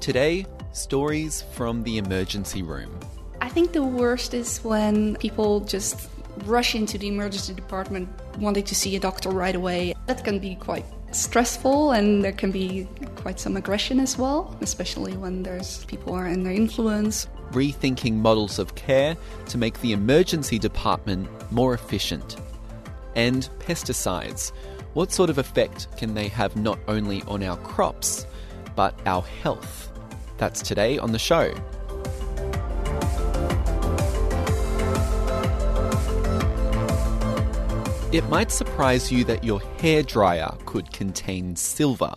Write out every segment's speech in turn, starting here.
Today, stories from the emergency room. I think the worst is when people just rush into the emergency department wanting to see a doctor right away. That can be quite stressful and there can be quite some aggression as well, especially when there's people are under influence. Rethinking models of care to make the emergency department more efficient. And pesticides. What sort of effect can they have not only on our crops, but our health? That's today on the show. It might surprise you that your hairdryer could contain silver.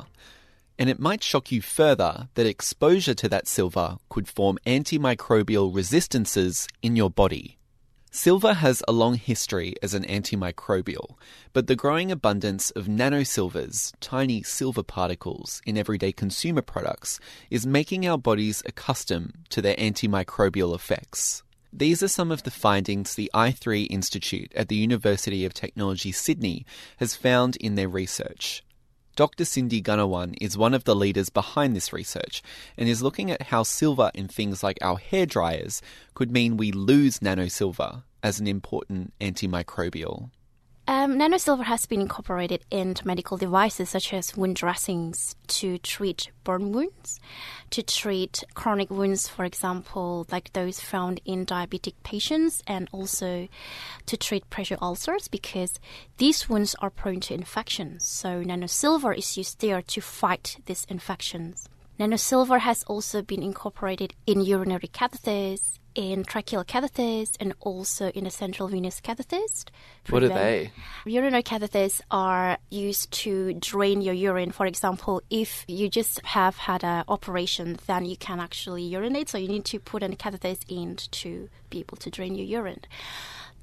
And it might shock you further that exposure to that silver could form antimicrobial resistances in your body. Silver has a long history as an antimicrobial, but the growing abundance of nanosilvers, tiny silver particles, in everyday consumer products is making our bodies accustomed to their antimicrobial effects. These are some of the findings the i3 Institute at the University of Technology Sydney has found in their research. Dr. Cindy Gunawan is one of the leaders behind this research and is looking at how silver in things like our hair dryers could mean we lose nanosilver as an important antimicrobial. Um, nanosilver has been incorporated into medical devices such as wound dressings to treat burn wounds, to treat chronic wounds, for example, like those found in diabetic patients, and also to treat pressure ulcers because these wounds are prone to infections. So, nanosilver is used there to fight these infections. Nanosilver has also been incorporated in urinary catheters, in tracheal catheters and also in the central venous catheters. What are they? Urinary catheters are used to drain your urine. For example, if you just have had an operation, then you can actually urinate, so you need to put a catheter in to be able to drain your urine.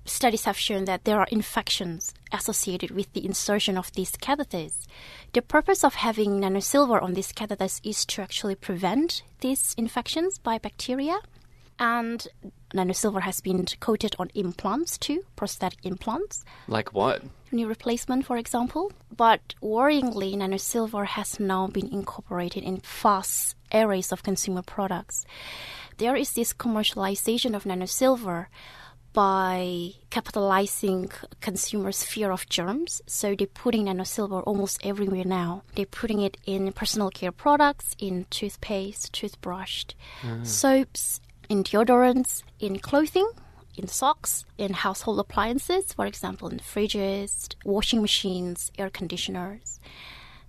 Studies have shown that there are infections associated with the insertion of these catheters. The purpose of having nanosilver on these catheters is to actually prevent these infections by bacteria. And nanosilver has been coated on implants too, prosthetic implants. Like what? Knee replacement, for example. But worryingly, nanosilver has now been incorporated in vast areas of consumer products. There is this commercialization of nanosilver by capitalizing consumers' fear of germs. So they're putting nanosilver almost everywhere now. They're putting it in personal care products, in toothpaste, toothbrush, mm. soaps, in deodorants, in clothing, in socks, in household appliances, for example, in fridges, washing machines, air conditioners,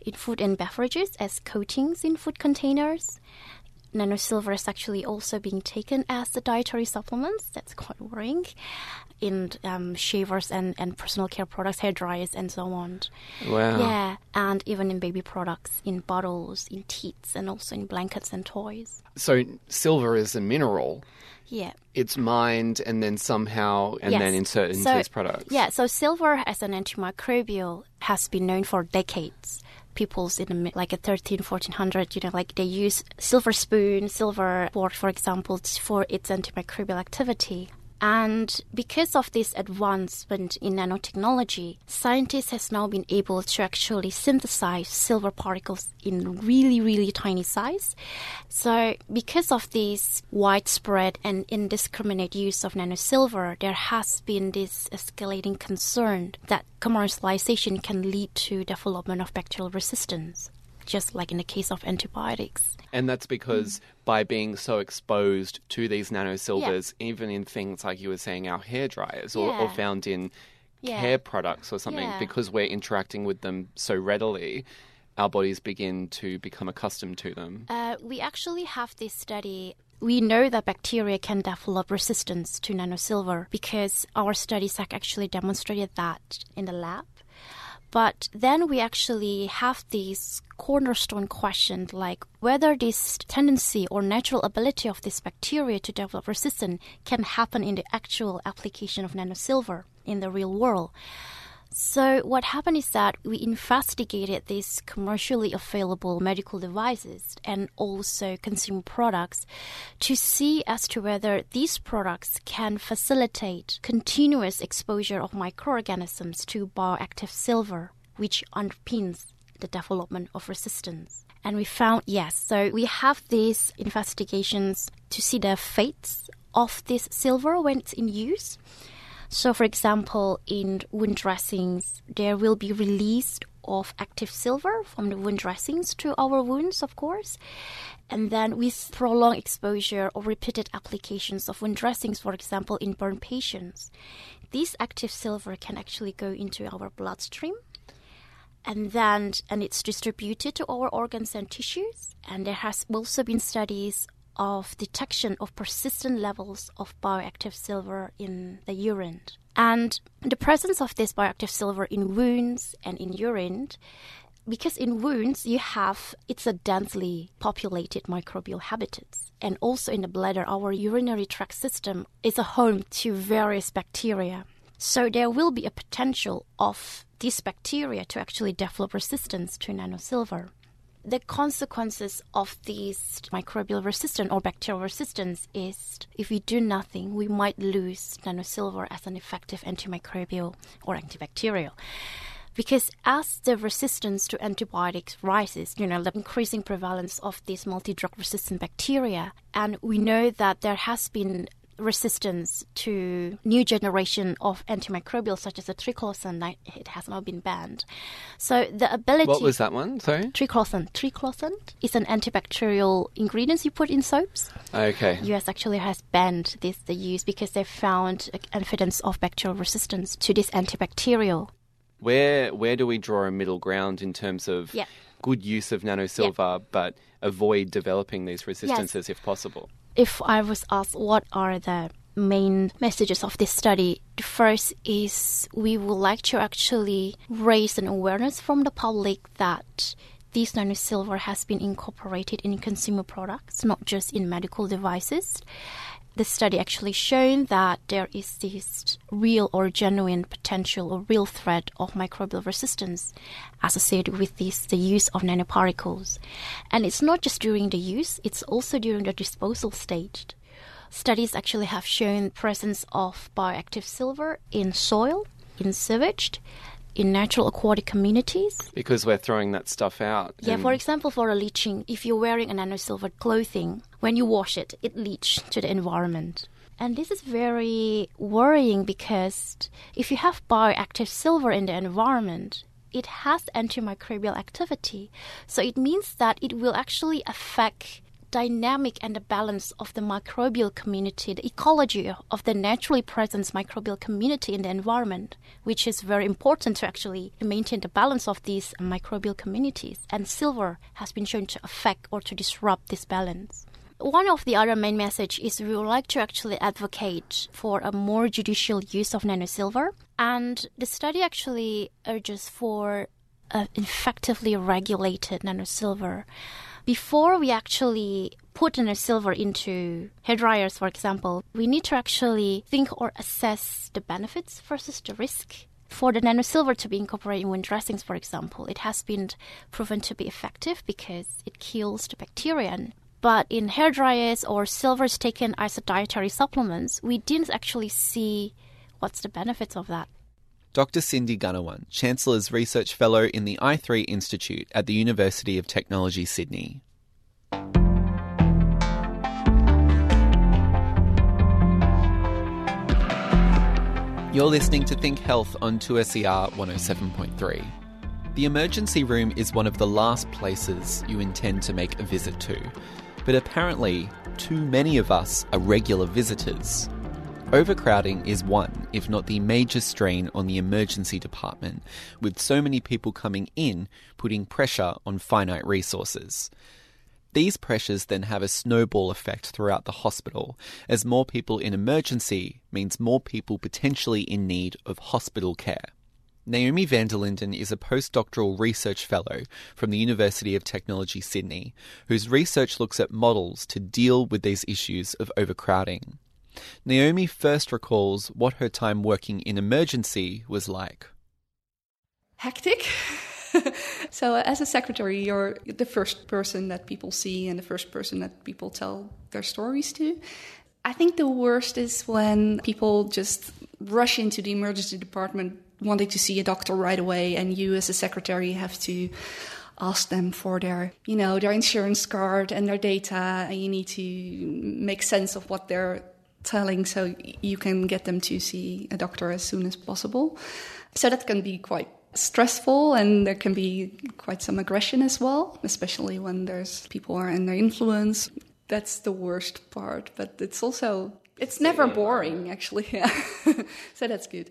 in food and beverages as coatings in food containers. Nanosilver is actually also being taken as a dietary supplement. That's quite worrying. In um, shavers and, and personal care products, hair dryers, and so on. Wow. Yeah, and even in baby products, in bottles, in teats, and also in blankets and toys. So silver is a mineral. Yeah. It's mined and then somehow and Yes. then inserted into So- these products. Yeah, so silver as an antimicrobial has been known for decades. People's in the, like a 13, 1400, you know, like they use silver spoon, silver fork, for example, for its antimicrobial activity. And because of this advancement in nanotechnology, scientists has now been able to actually synthesize silver particles in really, really tiny size. So because of this widespread and indiscriminate use of nanosilver, there has been this escalating concern that commercialization can lead to development of bacterial resistance, just like in the case of antibiotics. And that's because by being so exposed to these nanosilvers, even in things like you were saying, our hair dryers or, or found in Yeah. care products or something, Yeah. because we're interacting with them so readily, our bodies begin to become accustomed to them. Uh, we actually have this study. We know that bacteria can develop resistance to nanosilver because our studies have actually demonstrated that in the lab. But then we actually have these cornerstone questions like whether this tendency or natural ability of this bacteria to develop resistance can happen in the actual application of nanosilver in the real world. So what happened is that we investigated these commercially available medical devices and also consumer products to see as to whether these products can facilitate continuous exposure of microorganisms to bioactive silver, which underpins the development of resistance. And we found yes. So we have these investigations to see the fates of this silver when it's in use. So, for example, in wound dressings, there will be release of active silver from the wound dressings to our wounds, of course. And then with prolonged exposure or repeated applications of wound dressings, for example, in burn patients, this active silver can actually go into our bloodstream and then and it's distributed to our organs and tissues and there has also been studies of detection of persistent levels of bioactive silver in the urine. And the presence of this bioactive silver in wounds and in urine, because in wounds you have it's a densely populated microbial habitats, and also in the bladder, our urinary tract system is a home to various bacteria. So there will be a potential of these bacteria to actually develop resistance to nanosilver the consequences of this microbial resistance or bacterial resistance is if we do nothing, we might lose nanosilver as an effective antimicrobial or antibacterial. Because as the resistance to antibiotics rises, you know, the increasing prevalence of these multi drug resistant bacteria, and we know that there has been resistance to new generation of antimicrobials such as the triclosan. It has now been banned. So the ability. What was that one? Sorry. Triclosan. Triclosan is an antibacterial ingredient you put in soaps. Okay. US actually has banned this the use because they found evidence of bacterial resistance to this antibacterial. Where where do we draw a middle ground in terms of yeah. good use of nanosilver, but avoid developing these resistances yes. if possible? If I was asked what are the main messages of this study, the first is we would like to actually raise an awareness from the public that this nano silver has been incorporated in consumer products, not just in medical devices. The study actually shown that there is this real or genuine potential or real threat of microbial resistance associated with this the use of nanoparticles and it's not just during the use it's also during the disposal stage studies actually have shown presence of bioactive silver in soil in sewage in natural aquatic communities. Because we're throwing that stuff out. Yeah, for example, for a leaching, if you're wearing a nanosilver clothing, when you wash it, it leaches to the environment. And this is very worrying because if you have bioactive silver in the environment, it has antimicrobial activity. So it means that it will actually affect dynamic and the balance of the microbial community, the ecology of the naturally present microbial community in the environment, which is very important to actually maintain the balance of these microbial communities. And silver has been shown to affect or to disrupt this balance. One of the other main message is we would like to actually advocate for a more judicial use of nanosilver. And the study actually urges for effectively regulated nanosilver before we actually put nanosilver into hair dryers, for example, we need to actually think or assess the benefits versus the risk. For the nanosilver to be incorporated in wound dressings, for example, it has been proven to be effective because it kills the bacteria. But in hair dryers or silvers taken as dietary supplements, we didn't actually see what's the benefits of that. Dr. Cindy Gunawan, Chancellor's Research Fellow in the i3 Institute at the University of Technology, Sydney. You're listening to Think Health on 2SER 107.3. The emergency room is one of the last places you intend to make a visit to, but apparently, too many of us are regular visitors. Overcrowding is one, if not the major strain on the emergency department, with so many people coming in putting pressure on finite resources. These pressures then have a snowball effect throughout the hospital, as more people in emergency means more people potentially in need of hospital care. Naomi van der Linden is a postdoctoral research fellow from the University of Technology Sydney, whose research looks at models to deal with these issues of overcrowding. Naomi first recalls what her time working in emergency was like. Hectic. so, as a secretary, you're the first person that people see and the first person that people tell their stories to. I think the worst is when people just rush into the emergency department wanting to see a doctor right away, and you, as a secretary, have to ask them for their, you know, their insurance card and their data, and you need to make sense of what they're telling so you can get them to see a doctor as soon as possible. So that can be quite stressful and there can be quite some aggression as well, especially when there's people are under influence. That's the worst part, but it's also it's never boring actually. Yeah. so that's good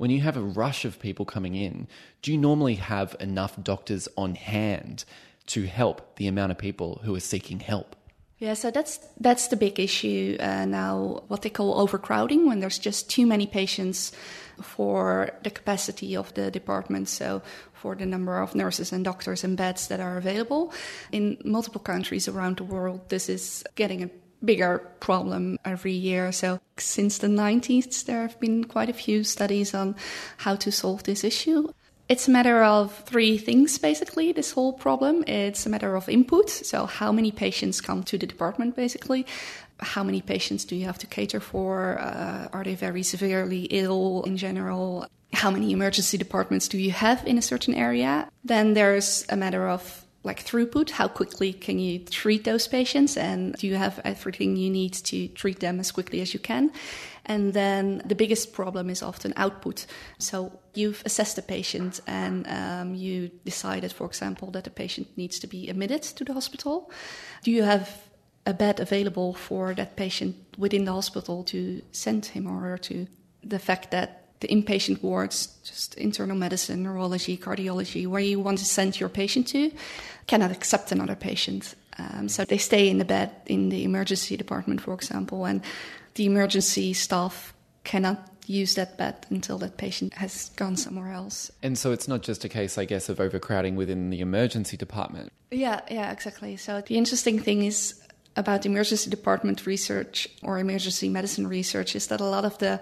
when you have a rush of people coming in, do you normally have enough doctors on hand to help the amount of people who are seeking help? Yeah, so that's that's the big issue uh, now. What they call overcrowding, when there's just too many patients for the capacity of the department. So for the number of nurses and doctors and beds that are available in multiple countries around the world, this is getting a bigger problem every year. So since the 90s, there have been quite a few studies on how to solve this issue. It's a matter of three things basically, this whole problem. It's a matter of input, so how many patients come to the department basically. How many patients do you have to cater for? Uh, are they very severely ill in general? How many emergency departments do you have in a certain area? Then there's a matter of like throughput? How quickly can you treat those patients? And do you have everything you need to treat them as quickly as you can? And then the biggest problem is often output. So you've assessed the patient and um, you decided for example that the patient needs to be admitted to the hospital. Do you have a bed available for that patient within the hospital to send him or her to? The fact that the inpatient wards, just internal medicine, neurology, cardiology, where you want to send your patient to, cannot accept another patient. Um, so they stay in the bed in the emergency department, for example, and the emergency staff cannot use that bed until that patient has gone somewhere else. And so it's not just a case, I guess, of overcrowding within the emergency department. Yeah, yeah, exactly. So the interesting thing is about emergency department research or emergency medicine research is that a lot of the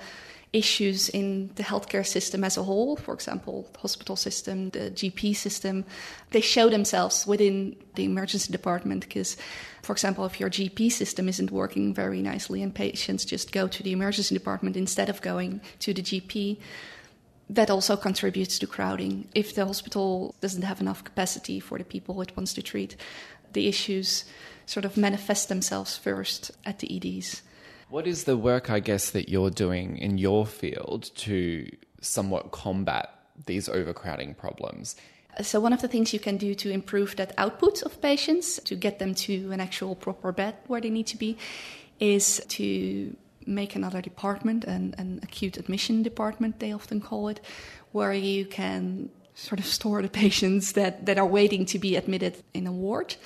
issues in the healthcare system as a whole, for example, the hospital system, the GP system, they show themselves within the emergency department because, for example, if your GP system isn't working very nicely and patients just go to the emergency department instead of going to the GP, that also contributes to crowding. If the hospital doesn't have enough capacity for the people it wants to treat, the issues sort of manifest themselves first at the EDs. What is the work, I guess, that you're doing in your field to somewhat combat these overcrowding problems? So, one of the things you can do to improve that output of patients, to get them to an actual proper bed where they need to be, is to make another department, an, an acute admission department, they often call it, where you can sort of store the patients that, that are waiting to be admitted in a ward.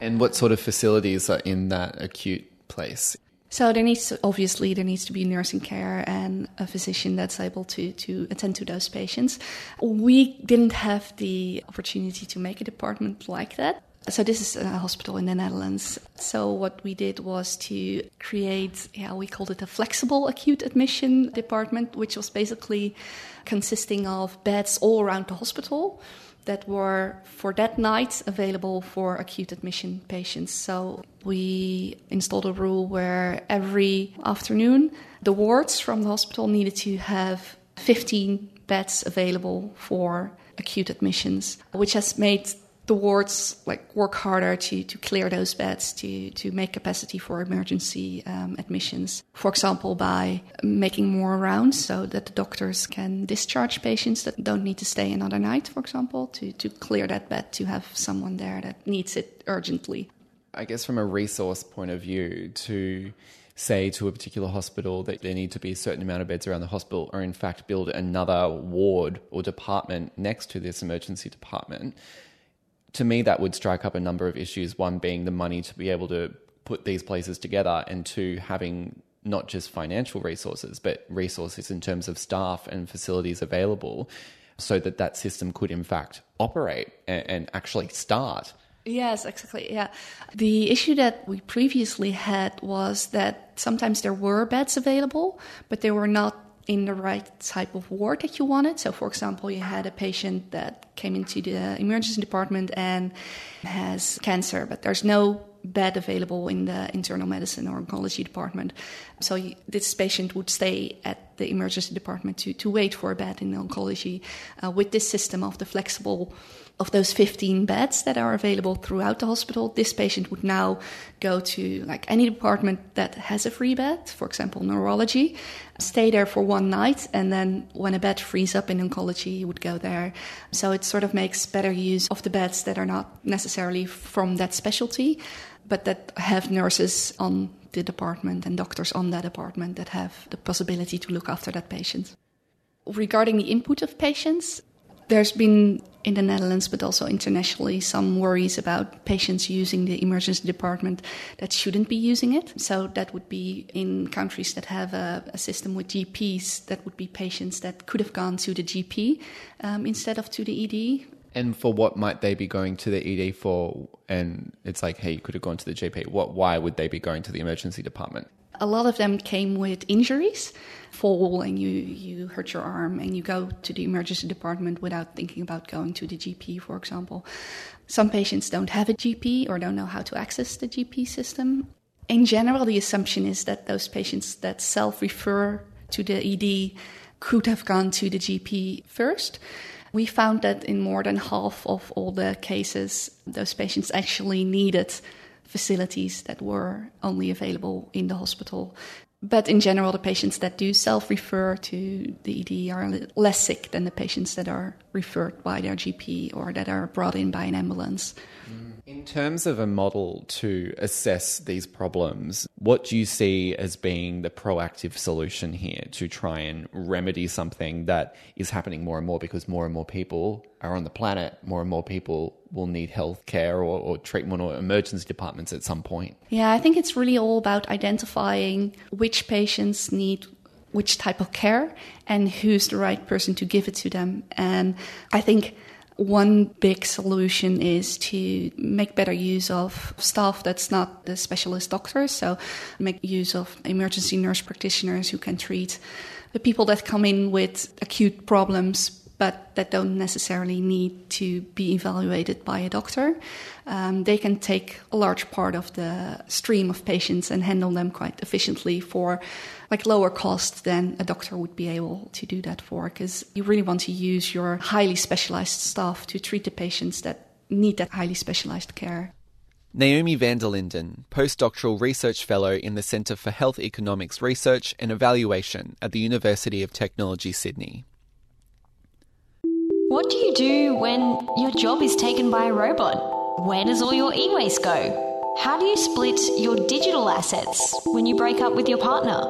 And what sort of facilities are in that acute place? So there needs to, obviously there needs to be nursing care and a physician that's able to to attend to those patients. We didn't have the opportunity to make a department like that. So this is a hospital in the Netherlands. So what we did was to create, yeah, we called it a flexible acute admission department, which was basically consisting of beds all around the hospital that were for that night available for acute admission patients. So we installed a rule where every afternoon the wards from the hospital needed to have 15 beds available for acute admissions, which has made the wards like work harder to, to clear those beds to, to make capacity for emergency um, admissions. For example, by making more rounds so that the doctors can discharge patients that don't need to stay another night, for example, to, to clear that bed to have someone there that needs it urgently. I guess from a resource point of view, to say to a particular hospital that there need to be a certain amount of beds around the hospital, or in fact build another ward or department next to this emergency department to me, that would strike up a number of issues. One being the money to be able to put these places together, and two, having not just financial resources, but resources in terms of staff and facilities available. so that that system could, in fact, operate and, and actually start. Yes, exactly. Yeah. The issue that we previously had was that sometimes there were beds available, but they were not in the right type of ward that you wanted. So, for example, you had a patient that came into the emergency department and has cancer, but there's no bed available in the internal medicine or oncology department. So you, this patient would stay at the emergency department to, to wait for a bed in oncology. Uh, with this system of the flexible of those 15 beds that are available throughout the hospital, this patient would now go to like any department that has a free bed, for example, neurology, stay there for one night, and then when a bed frees up in oncology, he would go there. So it sort of makes better use of the beds that are not necessarily from that specialty, but that have nurses on the department and doctors on that department that have the possibility to look after that patient. Regarding the input of patients, there's been in the Netherlands, but also internationally, some worries about patients using the emergency department that shouldn't be using it. So, that would be in countries that have a, a system with GPs, that would be patients that could have gone to the GP um, instead of to the ED. And for what might they be going to the ED for? And it's like, hey, you could have gone to the GP. What? Why would they be going to the emergency department? a lot of them came with injuries fall and you, you hurt your arm and you go to the emergency department without thinking about going to the GP, for example. Some patients don't have a GP or don't know how to access the GP system. In general, the assumption is that those patients that self refer to the ED could have gone to the GP first. We found that in more than half of all the cases, those patients actually needed facilities that were only available in the hospital. But in general, the patients that do self refer to the ED are less sick than the patients that are referred by their GP or that are brought in by an ambulance. Mm. In terms of a model to assess these problems, what do you see as being the proactive solution here to try and remedy something that is happening more and more because more and more people are on the planet, more and more people will need health care or, or treatment or emergency departments at some point? Yeah, I think it's really all about identifying which patients need which type of care and who's the right person to give it to them. And I think one big solution is to make better use of staff that's not the specialist doctors. So, make use of emergency nurse practitioners who can treat the people that come in with acute problems but that don't necessarily need to be evaluated by a doctor. Um, they can take a large part of the stream of patients and handle them quite efficiently for like lower cost than a doctor would be able to do that for because you really want to use your highly specialized staff to treat the patients that need that highly specialized care. Naomi van der Linden, postdoctoral research fellow in the Centre for Health Economics Research and Evaluation at the University of Technology, Sydney. What do you do when your job is taken by a robot? Where does all your e waste go? How do you split your digital assets when you break up with your partner?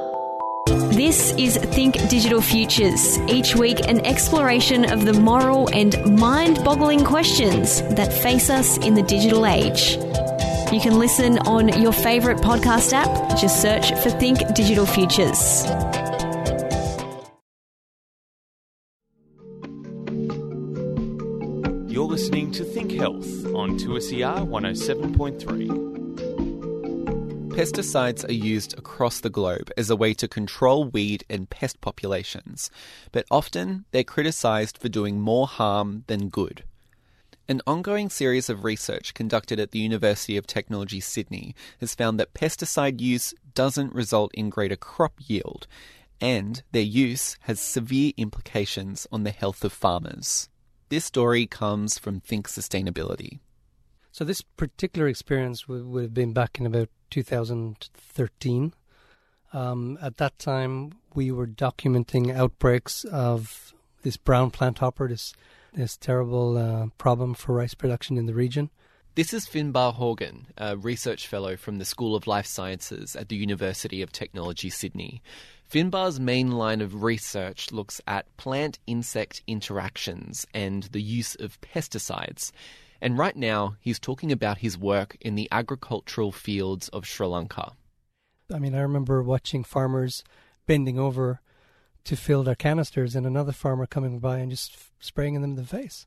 This is Think Digital Futures. Each week, an exploration of the moral and mind boggling questions that face us in the digital age. You can listen on your favourite podcast app. Just search for Think Digital Futures. Health on 2SER 107.3. Pesticides are used across the globe as a way to control weed and pest populations, but often they're criticised for doing more harm than good. An ongoing series of research conducted at the University of Technology Sydney has found that pesticide use doesn't result in greater crop yield, and their use has severe implications on the health of farmers. This story comes from Think Sustainability. So, this particular experience would, would have been back in about 2013. Um, at that time, we were documenting outbreaks of this brown plant hopper, this, this terrible uh, problem for rice production in the region. This is Finbar Horgan, a research fellow from the School of Life Sciences at the University of Technology, Sydney. Finbar's main line of research looks at plant insect interactions and the use of pesticides. And right now, he's talking about his work in the agricultural fields of Sri Lanka. I mean, I remember watching farmers bending over to fill their canisters, and another farmer coming by and just spraying them in the face.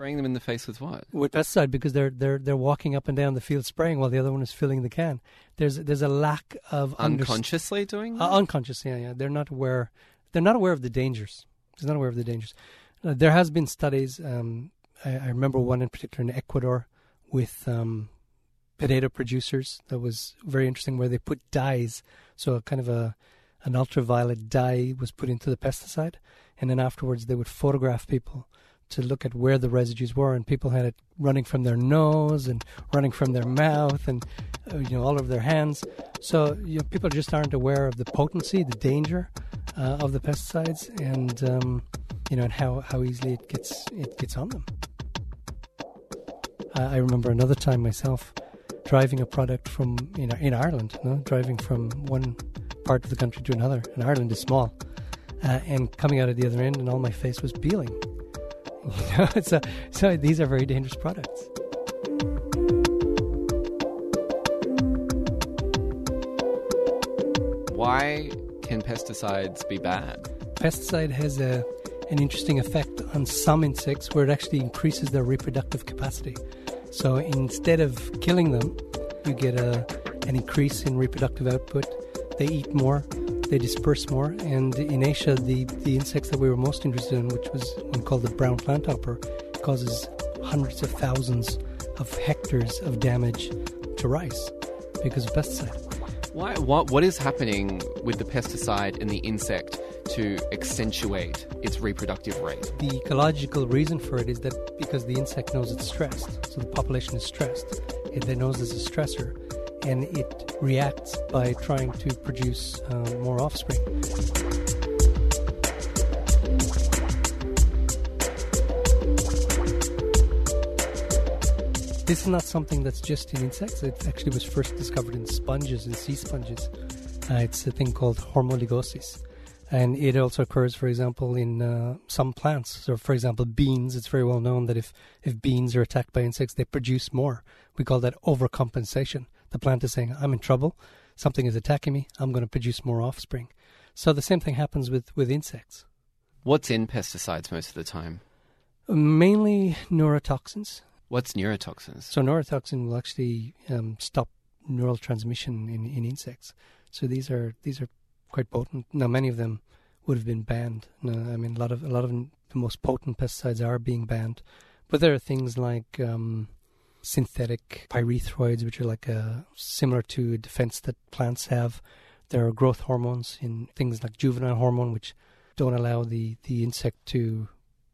Spraying them in the face with what? With pesticide because they're they're they're walking up and down the field spraying while the other one is filling the can. There's there's a lack of underst- Unconsciously doing that? uh, unconscious. Yeah, yeah. They're not aware. They're not aware of the dangers. They're not aware of the dangers. Uh, there has been studies. Um, I, I remember one in particular in Ecuador with um, potato producers that was very interesting, where they put dyes. So a kind of a an ultraviolet dye was put into the pesticide, and then afterwards they would photograph people to look at where the residues were, and people had it running from their nose and running from their mouth and uh, you know all over their hands. So you know, people just aren't aware of the potency, the danger uh, of the pesticides, and um, you know and how, how easily it gets it gets on them. I I remember another time myself driving a product from in, in Ireland, you know, driving from one part of the country to another, and Ireland is small, uh, and coming out of the other end, and all my face was peeling. You know, so, so these are very dangerous products. Why can pesticides be bad? Pesticide has a, an interesting effect on some insects where it actually increases their reproductive capacity. So instead of killing them, you get a, an increase in reproductive output. They eat more, they disperse more, and in Asia, the, the insects that we were most interested in, which was one called the brown planthopper, causes hundreds of thousands of hectares of damage to rice because of pesticide. Why, what, what is happening with the pesticide and the insect to accentuate its reproductive rate? The ecological reason for it is that because the insect knows it's stressed, so the population is stressed, it then knows there's a stressor, and it reacts by trying to produce uh, more offspring. This is not something that's just in insects. It actually was first discovered in sponges and sea sponges. Uh, it's a thing called hormoligosis. And it also occurs, for example, in uh, some plants. So, for example, beans. It's very well known that if, if beans are attacked by insects, they produce more. We call that overcompensation. The plant is saying, I'm in trouble. Something is attacking me. I'm going to produce more offspring. So the same thing happens with, with insects. What's in pesticides most of the time? Mainly neurotoxins. What's neurotoxins? So neurotoxin will actually um, stop neural transmission in, in insects. So these are these are quite potent. Now many of them would have been banned. No, I mean a lot of a lot of the most potent pesticides are being banned, but there are things like um, synthetic pyrethroids, which are like a, similar to defense that plants have. There are growth hormones in things like juvenile hormone, which don't allow the, the insect to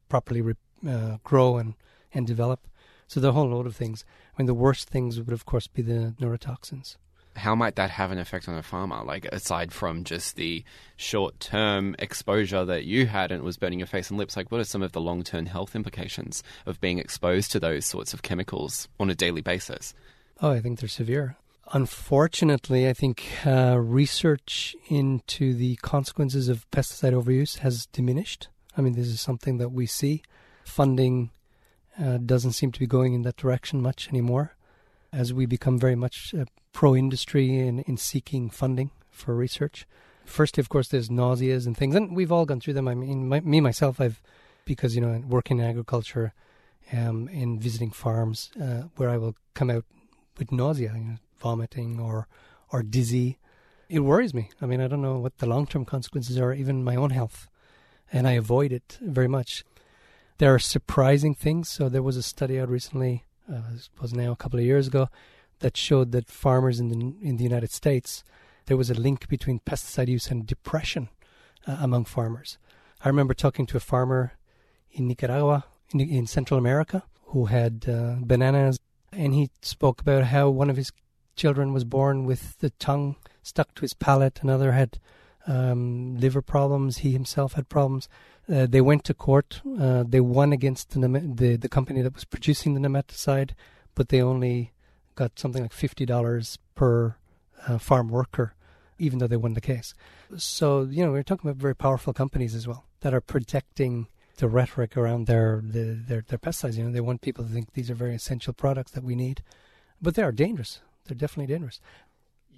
properly re, uh, grow and, and develop. So a whole load of things. I mean, the worst things would, of course, be the neurotoxins. How might that have an effect on a farmer? Like, aside from just the short term exposure that you had and it was burning your face and lips, like, what are some of the long term health implications of being exposed to those sorts of chemicals on a daily basis? Oh, I think they're severe. Unfortunately, I think uh, research into the consequences of pesticide overuse has diminished. I mean, this is something that we see. Funding uh, doesn't seem to be going in that direction much anymore as we become very much uh, pro industry in, in seeking funding for research. First, of course, there's nauseas and things, and we've all gone through them. I mean, my, me myself, I've because you know working in agriculture, um, in visiting farms, uh, where I will come out with nausea, you know, vomiting or or dizzy. It worries me. I mean, I don't know what the long term consequences are, even my own health, and I avoid it very much. There are surprising things. So there was a study out recently, uh, was now a couple of years ago, that showed that farmers in the in the United States there was a link between pesticide use and depression uh, among farmers. I remember talking to a farmer in Nicaragua, in, in Central America, who had uh, bananas, and he spoke about how one of his children was born with the tongue stuck to his palate, another had um, liver problems, he himself had problems. Uh, they went to court. Uh, they won against the, the, the company that was producing the nematicide, but they only got something like fifty dollars per uh, farm worker, even though they won the case. So you know we're talking about very powerful companies as well that are protecting the rhetoric around their the, their their pesticides. You know they want people to think these are very essential products that we need, but they are dangerous. They're definitely dangerous.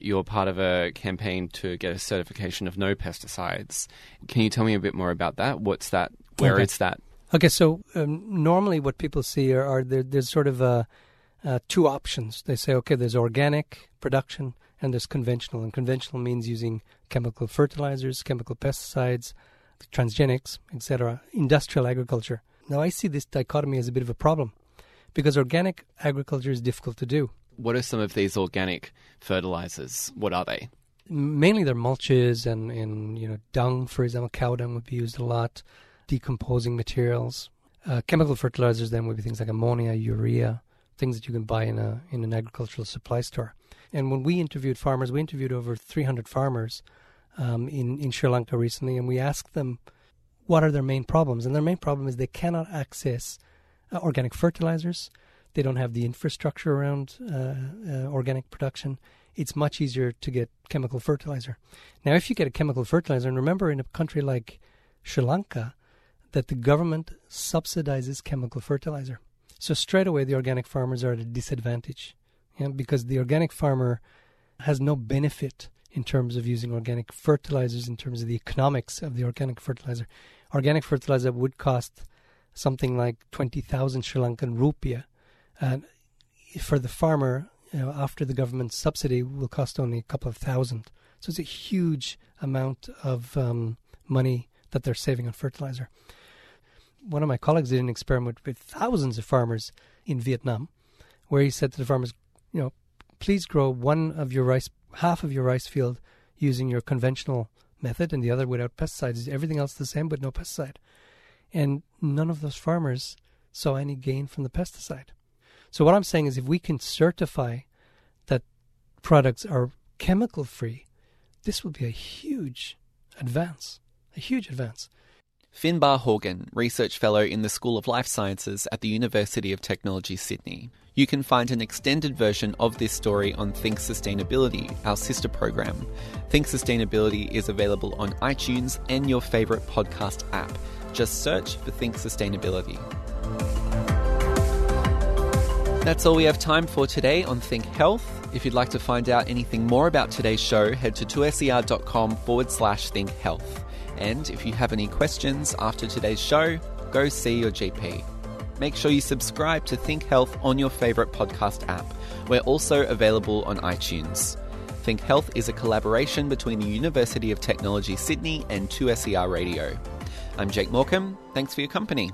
You're part of a campaign to get a certification of no pesticides. Can you tell me a bit more about that? What's that? Where Okay. is that? Okay, so um, normally what people see are, are there, there's sort of uh, uh, two options. They say, okay, there's organic production and there's conventional. And conventional means using chemical fertilizers, chemical pesticides, transgenics, etc., industrial agriculture. Now, I see this dichotomy as a bit of a problem because organic agriculture is difficult to do. What are some of these organic fertilizers? What are they? mainly they're mulches and, and you know dung, for example, cow dung would be used a lot, decomposing materials. Uh, chemical fertilizers then would be things like ammonia, urea, things that you can buy in a in an agricultural supply store. And when we interviewed farmers, we interviewed over 300 farmers um, in in Sri Lanka recently, and we asked them what are their main problems. And their main problem is they cannot access uh, organic fertilizers. They don't have the infrastructure around uh, uh, organic production. It's much easier to get chemical fertilizer. Now, if you get a chemical fertilizer, and remember in a country like Sri Lanka, that the government subsidizes chemical fertilizer. So straight away, the organic farmers are at a disadvantage yeah, because the organic farmer has no benefit in terms of using organic fertilizers, in terms of the economics of the organic fertilizer. Organic fertilizer would cost something like 20,000 Sri Lankan rupiah. And for the farmer, you know, after the government subsidy, will cost only a couple of thousand. So it's a huge amount of um, money that they're saving on fertilizer. One of my colleagues did an experiment with thousands of farmers in Vietnam, where he said to the farmers, you know, please grow one of your rice, half of your rice field using your conventional method, and the other without pesticides. Everything else the same, but no pesticide. And none of those farmers saw any gain from the pesticide. So what I'm saying is, if we can certify that products are chemical free, this will be a huge advance. A huge advance. Finbar Horgan, Research Fellow in the School of Life Sciences at the University of Technology, Sydney. You can find an extended version of this story on Think Sustainability, our sister program. Think Sustainability is available on iTunes and your favourite podcast app. Just search for Think Sustainability. That's all we have time for today on Think Health. If you'd like to find out anything more about today's show, head to 2ser.com forward slash think health. And if you have any questions after today's show, go see your GP. Make sure you subscribe to Think Health on your favourite podcast app. We're also available on iTunes. Think Health is a collaboration between the University of Technology Sydney and 2SER Radio. I'm Jake Morecambe. Thanks for your company.